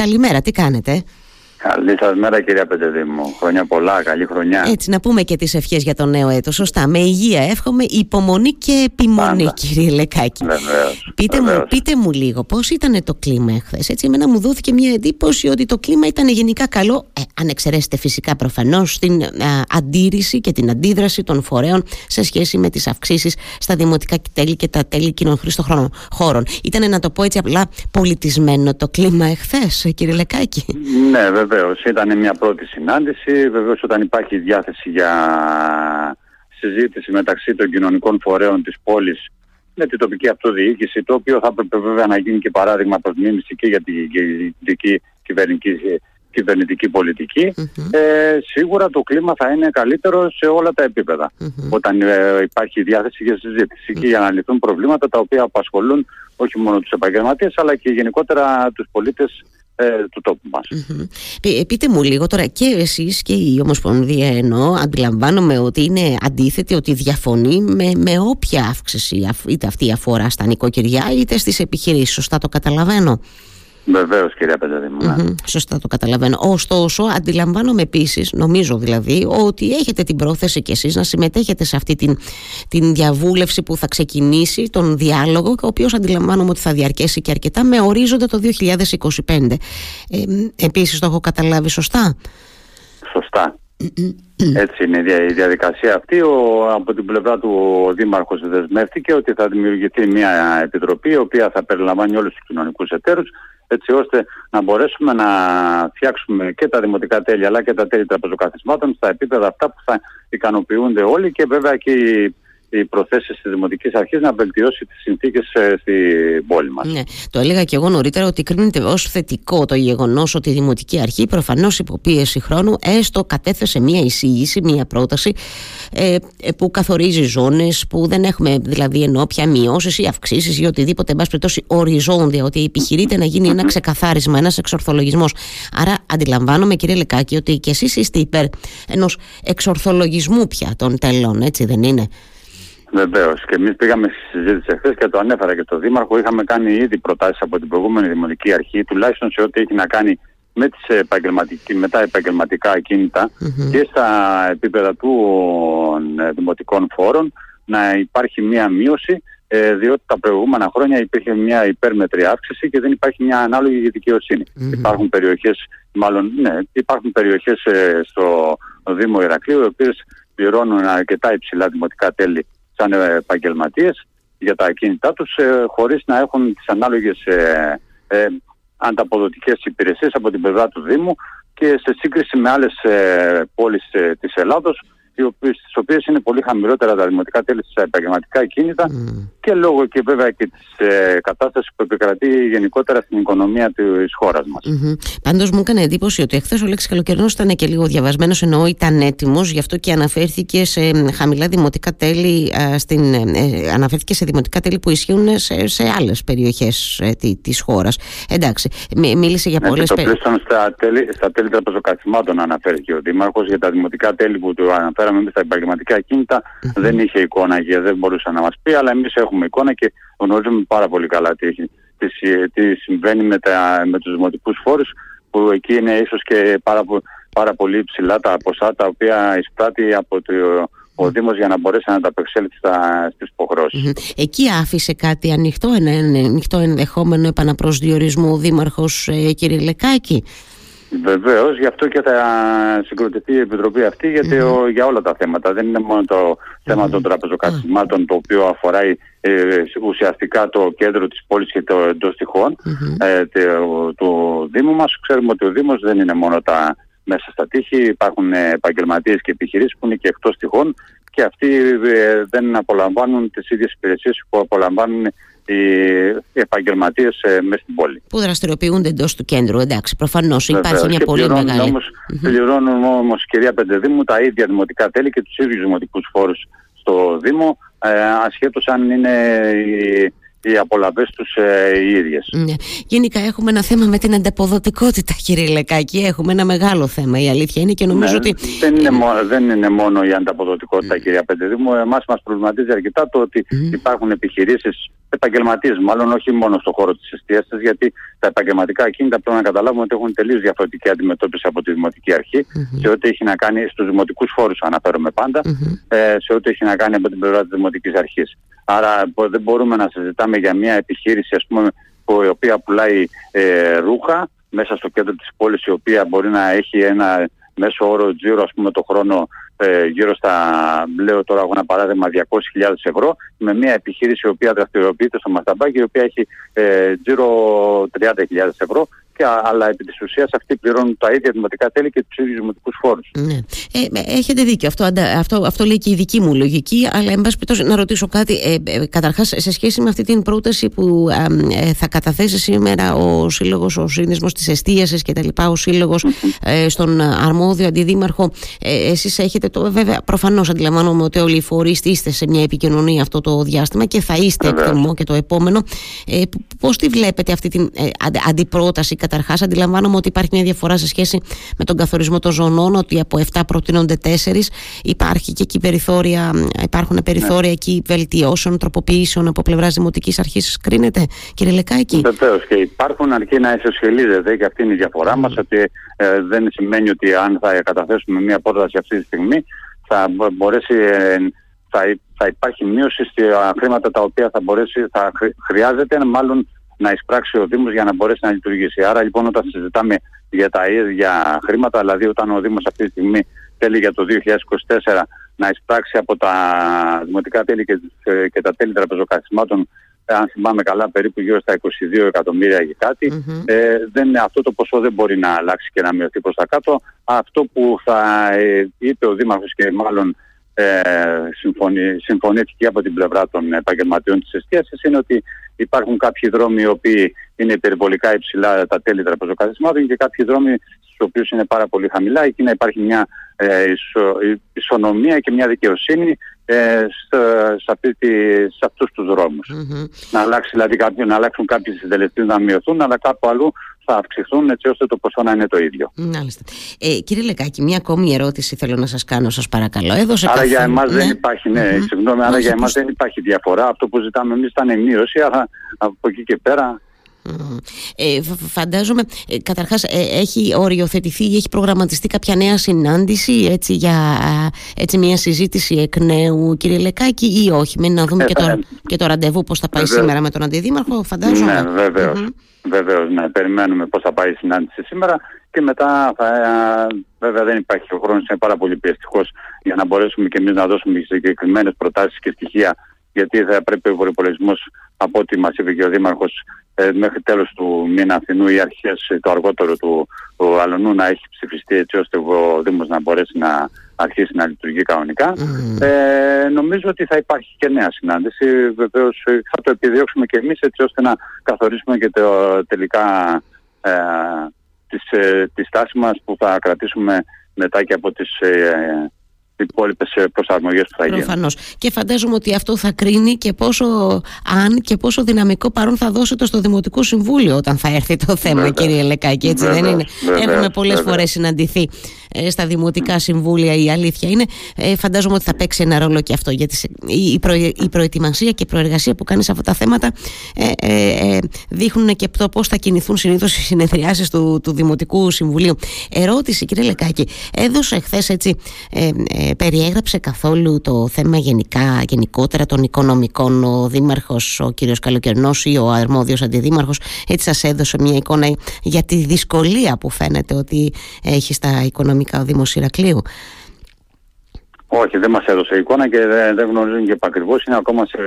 Καλημέρα, τι κάνετε; Καλή σας μέρα, κυρία Πεντεδήμου. Χρόνια πολλά, καλή χρονιά. Έτσι, να πούμε και τις ευχές για το νέο έτος. Σωστά. Με υγεία, εύχομαι υπομονή και επιμονή, Πάντα. κύριε Λεκάκη. Βεβαίως, Πείτε, μου, βεβαίως. πείτε μου λίγο, πώς ήταν το κλίμα εχθές; Έτσι, εμένα μου δόθηκε μια εντύπωση ότι το κλίμα ήταν γενικά καλό. Ε, αν εξαιρέσετε φυσικά προφανώς την α, αντίρρηση και την αντίδραση των φορέων σε σχέση με τις αυξήσεις στα δημοτικά τέλη και τα τέλη κοινών χρήστων χώρων. Ήταν, να το πω έτσι απλά, πολιτισμένο το κλίμα εχθές, κύριε Λεκάκη; Ναι, βεβαίως. Ήταν μια πρώτη συνάντηση. Βεβαίως, όταν υπάρχει διάθεση για συζήτηση μεταξύ των κοινωνικών φορέων της πόλης με την τοπική αυτοδιοίκηση, το οποίο θα έπρεπε βέβαια να γίνει και παράδειγμα προς μίμηση και για την δική κυβερνητική, κυβερνητική πολιτική, ε, σίγουρα το κλίμα θα είναι καλύτερο σε όλα τα επίπεδα. Όταν ε, υπάρχει διάθεση για συζήτηση και για να λυθούν προβλήματα τα οποία απασχολούν όχι μόνο τους επαγγελματίες αλλά και γενικότερα τους πολίτες ε, του τόπου μας. Μμμ. Πη- Πείτε μου λίγο τώρα και εσείς και η Ομοσπονδία ενώ αντιλαμβάνομαι ότι είναι αντίθετη, ότι διαφωνεί με, με όποια αύξηση αφ- είτε αυτή αφορά στα νοικοκυριά είτε στις επιχειρήσεις. Σωστά το καταλαβαίνω; Βεβαίως κυρία Πενταδήμου. ναι. Μμμ, Σωστά το καταλαβαίνω. Ωστόσο, αντιλαμβάνομαι επίσης, νομίζω δηλαδή, ότι έχετε την πρόθεση κι εσείς να συμμετέχετε σε αυτή την, την διαβούλευση που θα ξεκινήσει, τον διάλογο, ο οποίος αντιλαμβάνομαι ότι θα διαρκέσει και αρκετά με ορίζοντα το 2025. Ε, επίσης, το έχω καταλάβει σωστά; Σωστά. Έτσι είναι η δια- η διαδικασία αυτή. Ο, από την πλευρά του ο Δήμαρχος δεσμεύτηκε ότι θα δημιουργηθεί μια επιτροπή η οποία θα περιλαμβάνει όλους τους κοινωνικούς εταίρους έτσι ώστε να μπορέσουμε να φτιάξουμε και τα δημοτικά τέλη αλλά και τα τέλη τραπεζοκαθισμάτων στα επίπεδα αυτά που θα ικανοποιούνται όλοι και βέβαια και οι, οι προθέσεις της Δημοτικής Αρχής να βελτιώσει τις συνθήκες ε, στην πόλη μας. Ναι, το έλεγα και εγώ νωρίτερα ότι κρίνεται ως θετικό το γεγονός ότι η Δημοτική Αρχή, προφανώς υποπίεση χρόνου, έστω κατέθεσε μία εισήγηση, μία πρόταση ε, ε, που καθορίζει ζώνες, που δεν έχουμε δηλαδή ενώ πια μειώσεις ή αυξήσεις ή οτιδήποτε, εν πάση περιπτώσει, οριζόντια, ότι επιχειρείται να γίνει ένα ξεκαθάρισμα, ένας εξορθολογισμός. Άρα, αντιλαμβάνομαι, κύριε Λεκάκη, ότι και εσείς είστε υπέρ ενός εξορθολογισμού πια των τελών, έτσι δεν είναι; Βεβαίως. Και εμείς πήγαμε στη συζήτηση εχθές και το ανέφερα και το Δήμαρχο. Είχαμε κάνει ήδη προτάσεις από την προηγούμενη Δημοτική Αρχή, τουλάχιστον σε ό,τι έχει να κάνει με, τις επαγγελματικοί- με τα επαγγελματικά ακίνητα και στα επίπεδα των ε, δημοτικών φόρων να υπάρχει μία μείωση ε, διότι τα προηγούμενα χρόνια υπήρχε μια υπέρμετρη αύξηση και δεν υπάρχει μια ανάλογη δικαιοσύνη. Υπάρχουν περιοχές, μάλλον ναι, υπάρχουν περιοχές ε, στο Δήμο Ηρακλείου οι οποίες πληρώνουν αρκετά υψηλά δημοτικά τέλη σαν επαγγελματίες για τα ακίνητά τους ε, χωρίς να έχουν τις ανάλογες ε, ε, ανταποδοτικές υπηρεσίες από την πλευρά του Δήμου και σε σύγκριση με άλλες ε, πόλεις ε, της Ελλάδος οι οποίες, στις οποίες είναι πολύ χαμηλότερα τα δημοτικά τέλη στα επαγγελματικά κίνητα και λόγω και βέβαια και της ε, κατάστασης που επικρατεί γενικότερα στην οικονομία της χώρας μας. Mm-hmm. Πάντως μου έκανε εντύπωση ότι εχθές ο Λέξη Καλοκαιρινός ήταν και λίγο διαβασμένος, εννοώ ήταν έτοιμος, γι' αυτό και αναφέρθηκε σε μ, χαμηλά δημοτικά τέλη, α, στην, ε, αναφέρθηκε σε δημοτικά τέλη που ισχύουν σε, σε άλλες περιοχές ε, τη χώρας. Εντάξει, μι- μίλησε για Ναι, πολλές και το πλήστον στα τέλη, στα τέλη τραπεζοκαθημάτων αναφέρθηκε ο Δήμαρχος για τα δημοτικά τέλη που του αναφέραμε εμείς στα επαγγελματικά κίνητα δεν είχε εικόνα και δεν μπορούσε να μας πει αλλά εμείς έχουμε εικόνα και γνωρίζουμε πάρα πολύ καλά τι, έχει, τι, συ- τι συμβαίνει με, τα, με τους δημοτικούς φόρους που εκεί είναι ίσως και πάρα, πο- πάρα πολύ υψηλά τα ποσά τα οποία εισπράττει από το, ο Δήμος για να μπορέσει να ανταπεξέλθει στα, στις υποχρεώσεις. Μμμ. Εκεί άφησε κάτι ανοιχτό, ένα, ένα ανοιχτό ενδεχόμενο επαναπροσδιορισμού ο Δήμαρχος ε, κύριε Λεκάκη; Βεβαίως, γι' αυτό και θα συγκροτηθεί η Επιτροπή αυτή γιατί ο- για όλα τα θέματα. Δεν είναι μόνο το θέμα των τραπεζοκαθισμάτων το οποίο αφορά ε, ουσιαστικά το κέντρο της πόλης και το εντός τυχών ε, τε- του Δήμου μας. Ξέρουμε ότι ο Δήμος δεν είναι μόνο τα μέσα στα τείχη, υπάρχουν ε, επαγγελματίες και επιχειρήσεις που είναι και εκτός τυχών και αυτοί ε, δεν απολαμβάνουν τις ίδιες υπηρεσίες που απολαμβάνουν οι επαγγελματίες ε, μέσα στην πόλη. Που δραστηριοποιούνται εντός του κέντρου. Εντάξει, προφανώς υπάρχει Βεβαίως. μια Και πολύ πληρώνουν μεγάλη. Όμως, Πληρώνουν όμως, κυρία Πεντεδήμου, τα ίδια δημοτικά τέλη και τους ίδιους δημοτικούς φόρους στο Δήμο, ε, ασχέτως αν είναι οι, οι απολαυέ τους ε, οι ίδιες. Ναι. Γενικά έχουμε ένα θέμα με την ανταποδοτικότητα, κύριε Λεκάκη. Έχουμε ένα μεγάλο θέμα. Η αλήθεια είναι και νομίζω ναι, ότι. Δεν είναι, μόνο, δεν είναι μόνο η ανταποδοτικότητα, mm. κυρία Πεντεδήμου. Εμάς μας προβληματίζει αρκετά το ότι mm. υπάρχουν επιχειρήσεις επαγγελματίες, μάλλον όχι μόνο στον χώρο της εστίαση, γιατί τα επαγγελματικά ακίνητα πρέπει να καταλάβουμε ότι έχουν τελείως διαφορετική αντιμετώπιση από τη Δημοτική Αρχή mm-hmm. σε ό,τι έχει να κάνει στους δημοτικούς φόρους, αναφέρομαι πάντα, mm-hmm. ε, σε ό,τι έχει να κάνει από την πλευρά της Δημοτικής Αρχής. Άρα δεν μπορούμε να συζητάμε για μια επιχείρηση ας πούμε, που, η οποία πουλάει ε, ρούχα μέσα στο κέντρο της πόλης η οποία μπορεί να έχει ένα μέσο όρο τζίρο ας πούμε το χρόνο ε, γύρω στα, λέω τώρα έχω ένα παράδειγμα 200.000 ευρώ με μια επιχείρηση η οποία δραστηριοποιείται στο Μασταμπάκι η οποία έχει ε, τζίρο 30.000 ευρώ αλλά επί της ουσίας αυτοί πληρώνουν τα ίδια δημοτικά τέλη και τους ίδιους δημοτικούς φόρους. Ναι. Ε, έχετε δίκιο. Αυτό, αυτό, αυτό λέει και η δική μου λογική. Αλλά, εν πάση περιπτώσει, να ρωτήσω κάτι. Ε, ε, Καταρχάς, σε σχέση με αυτή την πρόταση που ε, θα καταθέσει σήμερα ο Σύλλογος, ο Σύνδεσμος της Εστίασης κτλ., ο Σύλλογος ε, στον αρμόδιο αντιδήμαρχο, ε, εσείς έχετε το. Βέβαια, προφανώς αντιλαμβάνομαι ότι όλοι οι φορείς είστε σε μια επικοινωνία αυτό το διάστημα και θα είστε εκτιμώ και το επόμενο. Ε, Πώς τη βλέπετε αυτή την ε, αντιπρόταση Καταρχάς, αντιλαμβάνομαι ότι υπάρχει μια διαφορά σε σχέση με τον καθορισμό των ζωνών, ότι από 7 προτείνονται 4. Υπάρχει και εκεί περιθώρια, υπάρχουν περιθώρια ναι. εκεί βελτιώσεων, τροποποιήσεων από πλευράς Δημοτικής Αρχής. Κρίνεται, κύριε Λεκάκη. Βεβαίως και υπάρχουν αρκεί να ισοσχελίζεται και αυτή είναι η διαφορά mm. μα, ότι ε, δεν σημαίνει ότι αν θα καταθέσουμε μια πρόταση αυτή τη στιγμή θα μπορέσει. Ε, θα, θα υπάρχει μείωση στα χρήματα τα οποία θα, μπορέσει, θα χρειάζεται μάλλον να εισπράξει ο Δήμος για να μπορέσει να λειτουργήσει. Άρα λοιπόν όταν συζητάμε για τα ίδια χρήματα, δηλαδή όταν ο Δήμος αυτή τη στιγμή θέλει για το 2024 να εισπράξει από τα δημοτικά τέλη και, και τα τέλη τραπεζοκαθισμάτων αν θυμάμαι καλά, περίπου γύρω στα 22 εκατομμύρια ή κάτι. Mm-hmm. Ε, δεν, αυτό το ποσό δεν μπορεί να αλλάξει και να μειωθεί προς τα κάτω. Αυτό που θα ε, είπε ο Δήμαρχος και μάλλον ε, συμφωνήθηκε από την πλευρά των επαγγελματιών της εστίασης είναι ότι υπάρχουν κάποιοι δρόμοι οι οποίοι είναι υπερβολικά υψηλά τα τέλη τραπεζοκαθισμάτων και κάποιοι δρόμοι στους οποίους είναι πάρα πολύ χαμηλά. Εκεί να υπάρχει μια ε, ισο, ισονομία και μια δικαιοσύνη ε, σε, σε αυτούς τους δρόμους. Mm-hmm. Να, αλλάξει, δηλαδή, κάποιοι, να αλλάξουν κάποιοι συντελεστές να μειωθούν, αλλά κάπου αλλού θα αυξηθούν έτσι ώστε το ποσό να είναι το ίδιο. Μάλιστα. Ε, κύριε Λεκάκη, μια ακόμη ερώτηση θέλω να σας κάνω, σας παρακαλώ. Έδωσε άρα για εμάς ναι. δεν υπάρχει, ναι, mm-hmm. συγγνώμη, άρα για εμάς δεν υπάρχει διαφορά. Αυτό που ζητάμε εμείς ήταν η μείωση, αλλά από εκεί και πέρα ε, φαντάζομαι, ε, καταρχάς ε, έχει οριοθετηθεί ή έχει προγραμματιστεί κάποια νέα συνάντηση έτσι, για έτσι, μια συζήτηση εκ νέου κύριε Λεκάκη ή όχι, μένει να δούμε και, το, ε, και το ραντεβού πώς θα πάει σήμερα με τον Αντιδήμαρχο φαντάζομαι. Ναι βεβαίως, βεβαίως ναι, περιμένουμε πώς θα πάει η συνάντηση σήμερα και μετά θα, βέβαια δεν υπάρχει ο χρόνος, είναι πάρα πολύ πιεστικός για να μπορέσουμε και εμείς να δώσουμε συγκεκριμένες προτάσεις και στοιχεία γιατί θα πρέπει ο προπολογισμό από ό,τι μας είπε και ο Δήμαρχος ε, μέχρι τέλος του μήνα Αθηνού ή αρχές το αργότερο του, του Αλωνού να έχει ψηφιστεί έτσι ώστε ο Δήμος να μπορέσει να αρχίσει να λειτουργεί κανονικά. Ε, νομίζω ότι θα υπάρχει και νέα συνάντηση. Βεβαίως θα το επιδιώξουμε και εμείς έτσι ώστε να καθορίσουμε και το τελικά ε, ε τη στάση μας που θα κρατήσουμε μετά και από τις ε, υπόλοιπες προσαρμογές που θα γίνουν. Προφανώς. Και φαντάζομαι ότι αυτό θα κρίνει και πόσο, αν και πόσο δυναμικό παρόν θα δώσετε στο Δημοτικό Συμβούλιο όταν θα έρθει το θέμα, Βέβαια. κύριε Λεκάκη. Έτσι δεν είναι; Έχουμε πολλές φορές συναντηθεί ε, στα Δημοτικά Συμβούλια. Η αλήθεια είναι. Ε, φαντάζομαι ότι θα παίξει ένα ρόλο και αυτό. Γιατί η, προ, η προετοιμασία και η προεργασία που κάνεις σε αυτά τα θέματα ε, ε, ε δείχνουν και το πώς θα κινηθούν συνήθως οι συνεδριάσεις του, του Δημοτικού Συμβουλίου. Ερώτηση, κύριε Λεκάκη. Έδωσε χθες έτσι περιέγραψε καθόλου το θέμα γενικά, γενικότερα των οικονομικών ο Δήμαρχος, ο κύριος Καλοκαιρνός ή ο αρμόδιος αντιδήμαρχος έτσι σας έδωσε μια εικόνα για τη δυσκολία που φαίνεται ότι έχει στα οικονομικά ο Δήμος Ηρακλείου. Όχι, δεν μας έδωσε εικόνα και δεν, δεν γνωρίζουν και ακριβώ. Είναι ακόμα σε,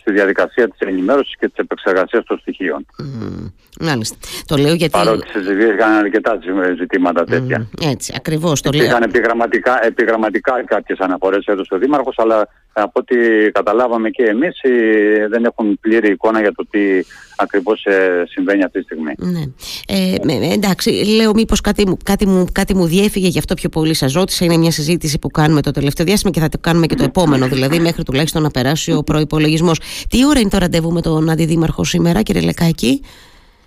στη διαδικασία της ενημέρωσης και της επεξεργασίας των στοιχείων. Mm, μάλιστα. Το λέω γιατί... Παρότι συζητήθηκαν αρκετά ζητήματα τέτοια. Mm, έτσι, ακριβώς το λέω. Υπήρχαν επιγραμματικά, επιγραμματικά κάποιες αναφορές έδωσε ο Δήμαρχος, αλλά από ό,τι καταλάβαμε και εμείς δεν έχουν πλήρη εικόνα για το τι ακριβώς συμβαίνει αυτή τη στιγμή. Ναι. Ε, εντάξει, λέω μήπως κάτι, μου, κάτι, μου, κάτι μου διέφυγε γι' αυτό πιο πολύ σας ρώτησα. Είναι μια συζήτηση που κάνουμε το τελευταίο διάστημα και θα το κάνουμε και το επόμενο, δηλαδή μέχρι τουλάχιστον να περάσει ο προπολογισμό. Τι ώρα είναι το ραντεβού με τον Αντιδήμαρχο σήμερα, κύριε Λεκάκη;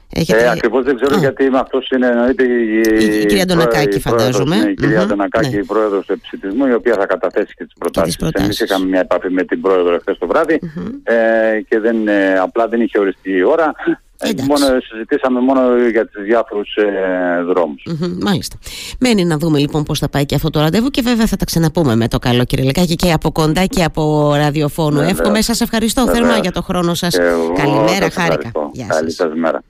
Έχετε... Ε, ακριβώς δεν ξέρω Α. γιατί με αυτός είναι εννοείται η, η, η κυρία Ντονακάκη φαντάζομαι. Ναι, η κυρία mm-hmm, Ντονακάκη, ναι. η πρόεδρος του επισητισμού, η οποία θα καταθέσει και τις προτάσεις. Και τις προτάσεις. Εμείς είχαμε μια επαφή με την πρόεδρο εχθές το βράδυ mm-hmm. ε, και δεν, ε, απλά δεν είχε οριστεί η ώρα. Ε, μόνο, συζητήσαμε μόνο για τους διάφορους ε, δρόμους. Mm-hmm, μάλιστα. Μένει να δούμε λοιπόν πώς θα πάει και αυτό το ραντεβού και βέβαια θα τα ξαναπούμε με το καλό κύριε Λεκάκη και από κοντά και από ραδιοφώνου. Εύχομαι σας ευχαριστώ θερμά για το χρόνο σας. Καλημέρα, χάρηκα. Καλή σας μέρα.